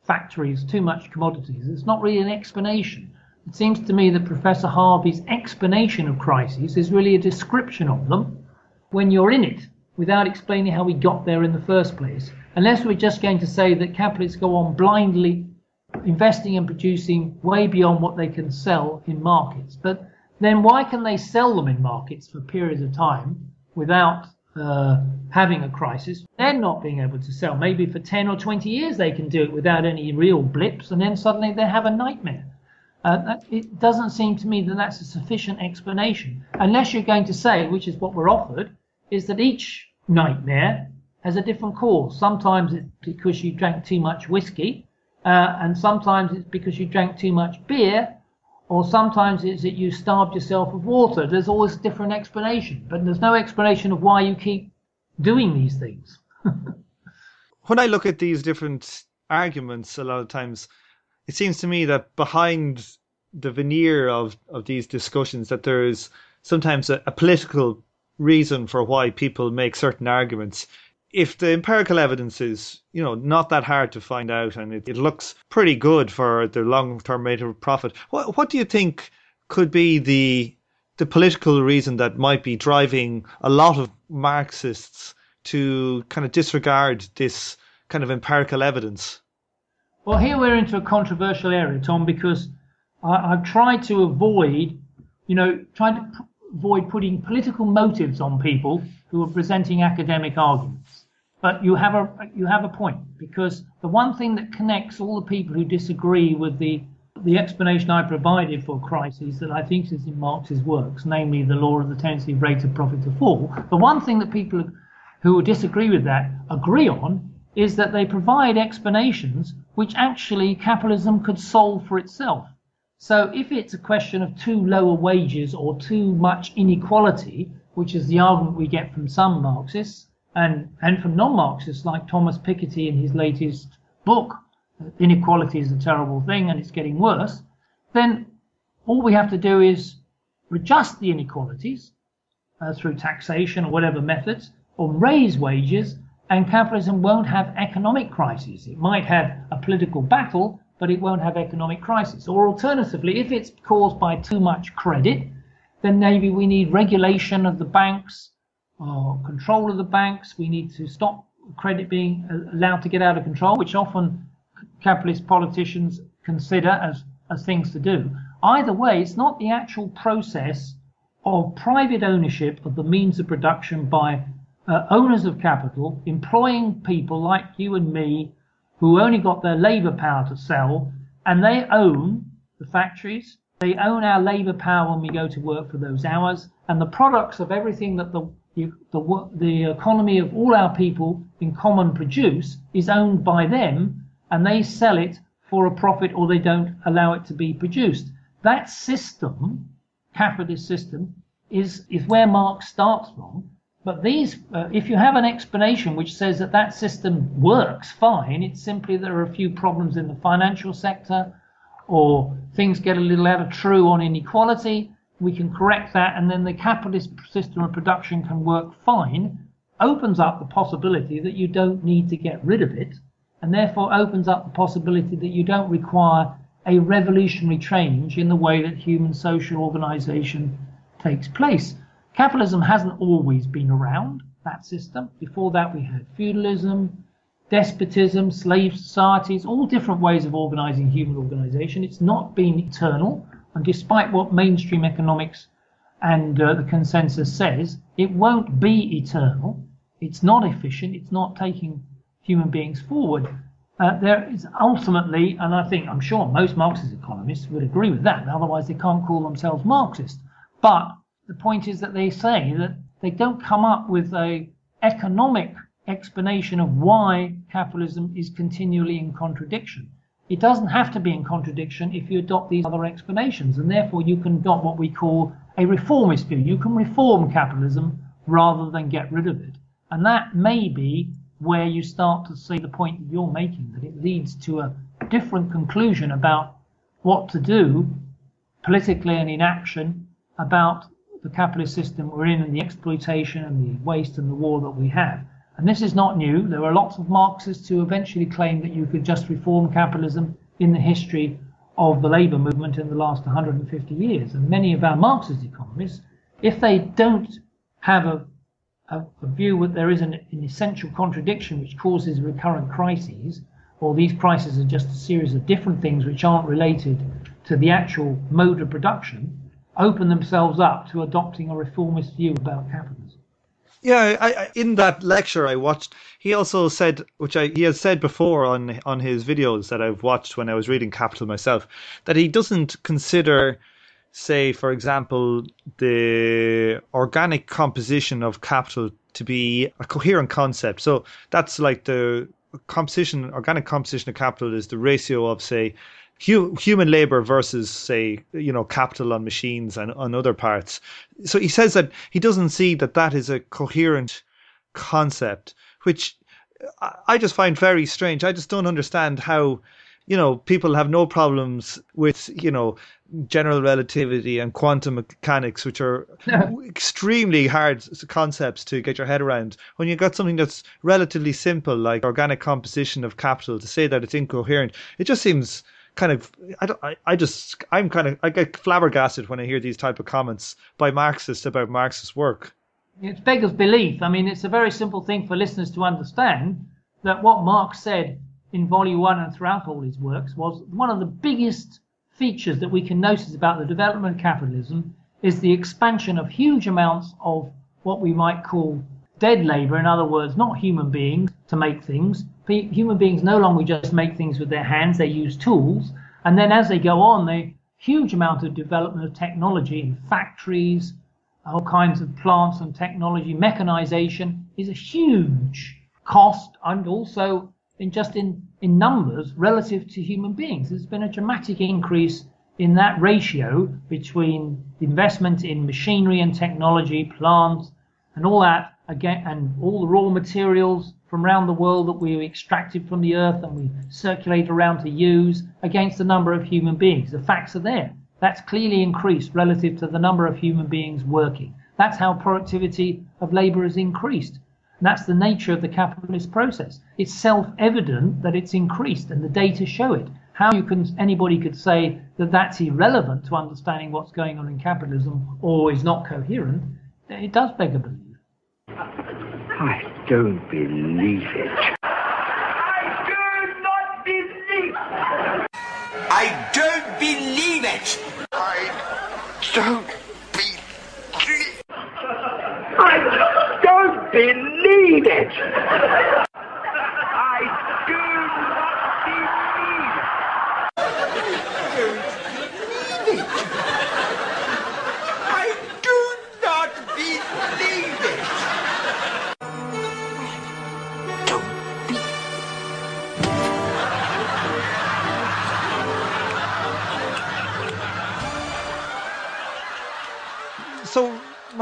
factories, too much commodities. It's not really an explanation. it seems to me that Professor Harvey's explanation of crises is really a description of them when you're in it without explaining how we got there in the first place. Unless we're just going to say that capitalists go on blindly investing and producing way beyond what they can sell in markets. But then why can they sell them in markets for periods of time without uh, having a crisis? They're not being able to sell. Maybe for 10 or 20 years they can do it without any real blips, and then suddenly they have a nightmare. Uh, it doesn't seem to me that that's a sufficient explanation, unless you're going to say, which is what we're offered, is that each nightmare has a different cause. Sometimes it's because you drank too much whiskey, uh, and sometimes it's because you drank too much beer, or sometimes it's that you starved yourself of water. There's always different explanation, but there's no explanation of why you keep doing these things. when I look at these different arguments, a lot of times it seems to me that behind the veneer of, of these discussions, that there is sometimes a, a political reason for why people make certain arguments if the empirical evidence is, you know, not that hard to find out and it, it looks pretty good for the long term rate of profit, what what do you think could be the the political reason that might be driving a lot of Marxists to kind of disregard this kind of empirical evidence? Well, here we're into a controversial area, Tom, because I, have tried to avoid, you know, trying to p- avoid putting political motives on people who are presenting academic arguments. But you have a you have a point because the one thing that connects all the people who disagree with the the explanation I provided for crises that I think is in Marx's works, namely the law of the tendency of rate of profit to fall, the one thing that people who disagree with that agree on is that they provide explanations which actually capitalism could solve for itself. So if it's a question of too lower wages or too much inequality, which is the argument we get from some Marxists, and, and from non-Marxists like Thomas Piketty in his latest book, Inequality is a Terrible Thing and It's Getting Worse, then all we have to do is adjust the inequalities uh, through taxation or whatever methods, or raise wages, and capitalism won't have economic crises. It might have a political battle, but it won't have economic crisis. Or alternatively, if it's caused by too much credit, then maybe we need regulation of the banks uh, control of the banks. We need to stop credit being allowed to get out of control, which often capitalist politicians consider as, as things to do. Either way, it's not the actual process of private ownership of the means of production by uh, owners of capital employing people like you and me who only got their labor power to sell and they own the factories they own our labor power when we go to work for those hours and the products of everything that the the, the economy of all our people in common produce is owned by them and they sell it for a profit or they don't allow it to be produced. That system, capitalist system, is, is where Marx starts from. But these, uh, if you have an explanation which says that that system works fine, it's simply there are a few problems in the financial sector or things get a little out of true on inequality we can correct that, and then the capitalist system of production can work fine, opens up the possibility that you don't need to get rid of it, and therefore opens up the possibility that you don't require a revolutionary change in the way that human social organization takes place. Capitalism hasn't always been around, that system. Before that, we had feudalism, despotism, slave societies, all different ways of organizing human organization. It's not been eternal. And despite what mainstream economics and uh, the consensus says, it won't be eternal. It's not efficient. It's not taking human beings forward. Uh, there is ultimately, and I think I'm sure most Marxist economists would agree with that. Otherwise, they can't call themselves Marxist. But the point is that they say that they don't come up with a economic explanation of why capitalism is continually in contradiction. It doesn't have to be in contradiction if you adopt these other explanations, and therefore you can adopt what we call a reformist view. You can reform capitalism rather than get rid of it. And that may be where you start to see the point that you're making, that it leads to a different conclusion about what to do politically and in action about the capitalist system we're in and the exploitation and the waste and the war that we have. And this is not new. There are lots of Marxists who eventually claimed that you could just reform capitalism in the history of the labour movement in the last 150 years. And many of our Marxist economists, if they don't have a, a, a view that there is an, an essential contradiction which causes recurrent crises, or these crises are just a series of different things which aren't related to the actual mode of production, open themselves up to adopting a reformist view about capitalism. Yeah, I, I, in that lecture I watched, he also said, which I, he has said before on on his videos that I've watched when I was reading Capital myself, that he doesn't consider, say, for example, the organic composition of capital to be a coherent concept. So that's like the composition, organic composition of capital is the ratio of, say, hu- human labor versus say you know capital on machines and on other parts. So he says that he doesn't see that that is a coherent concept which i just find very strange. I just don't understand how you know people have no problems with you know general relativity and quantum mechanics which are extremely hard concepts to get your head around. When you've got something that's relatively simple like organic composition of capital to say that it's incoherent it just seems kind of I I, just I'm kind of I get flabbergasted when I hear these type of comments by Marxists about Marxist work. It beggars belief. I mean, it's a very simple thing for listeners to understand that what Marx said in Volume One and throughout all his works was one of the biggest features that we can notice about the development of capitalism is the expansion of huge amounts of what we might call dead labor. In other words, not human beings to make things, human beings no longer just make things with their hands, they use tools. And then as they go on, the huge amount of development of technology in factories, all kinds of plants and technology, mechanization is a huge cost and also in just in, in numbers relative to human beings. There's been a dramatic increase in that ratio between investment in machinery and technology, plants, and all that again, and all the raw materials from around the world that we extracted from the earth and we circulate around to use against the number of human beings. The facts are there. That's clearly increased relative to the number of human beings working. That's how productivity of labor has increased. And that's the nature of the capitalist process. It's self-evident that it's increased and the data show it. How you can anybody could say that that's irrelevant to understanding what's going on in capitalism or is not coherent, it does beg a belief. I don't believe it. I do not believe. I don't believe it. I don't believe. I don't believe it.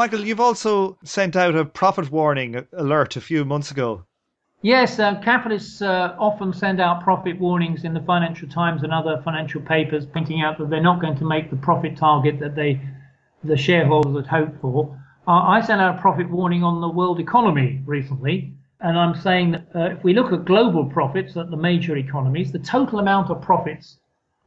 Michael, you've also sent out a profit warning alert a few months ago. Yes, uh, capitalists uh, often send out profit warnings in the Financial Times and other financial papers, pointing out that they're not going to make the profit target that they, the shareholders had hoped for. Uh, I sent out a profit warning on the world economy recently, and I'm saying that uh, if we look at global profits at the major economies, the total amount of profits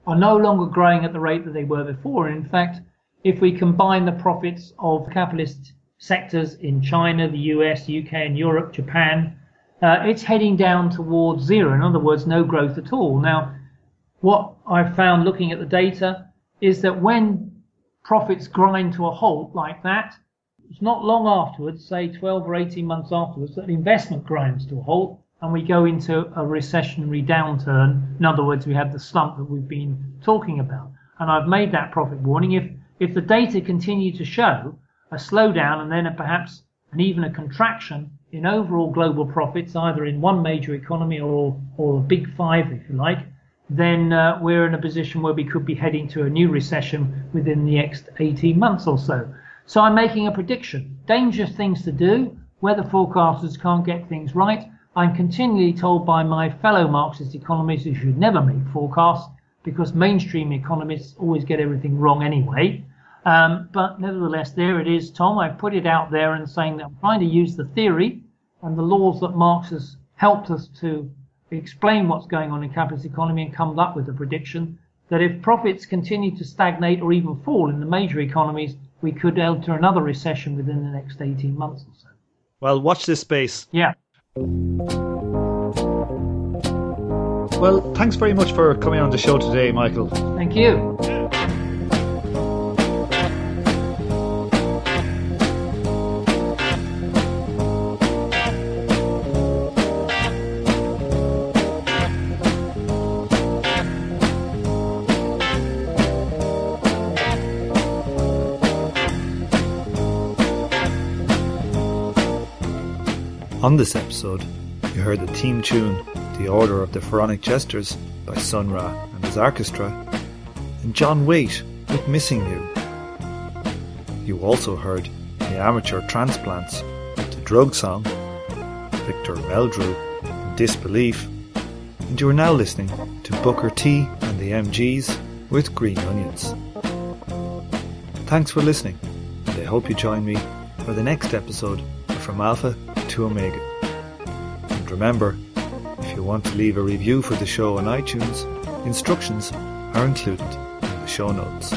are no longer growing at the rate that they were before. In fact, if we combine the profits of capitalist sectors in China, the US, UK, and Europe, Japan, uh, it's heading down towards zero. In other words, no growth at all. Now, what I've found looking at the data is that when profits grind to a halt like that, it's not long afterwards, say 12 or 18 months afterwards, that investment grinds to a halt and we go into a recessionary downturn. In other words, we have the slump that we've been talking about. And I've made that profit warning. If if the data continue to show a slowdown and then a, perhaps and even a contraction in overall global profits, either in one major economy or or the big five, if you like, then uh, we're in a position where we could be heading to a new recession within the next 18 months or so. So I'm making a prediction. Dangerous things to do. Weather forecasters can't get things right. I'm continually told by my fellow Marxist economists you should never make forecasts because mainstream economists always get everything wrong anyway. Um, but nevertheless, there it is, Tom. I've put it out there and saying that I'm trying to use the theory and the laws that Marx has helped us to explain what's going on in capitalist economy and come up with a prediction that if profits continue to stagnate or even fall in the major economies, we could enter another recession within the next 18 months or so. Well, watch this space. Yeah. Well, thanks very much for coming on the show today, Michael. Thank you. On this episode, you heard the team tune, The Order of the Pharaonic Jesters by Sun Ra and his orchestra, and John Waite with Missing You. You also heard the amateur transplants, with The Drug Song, Victor Meldrew, and Disbelief, and you are now listening to Booker T and the MGs with Green Onions. Thanks for listening, and I hope you join me for the next episode From Alpha to Omega. And remember, want to leave a review for the show on iTunes, instructions are included in the show notes.